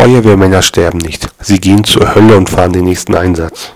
Feuerwehrmänner sterben nicht, sie gehen zur Hölle und fahren den nächsten Einsatz.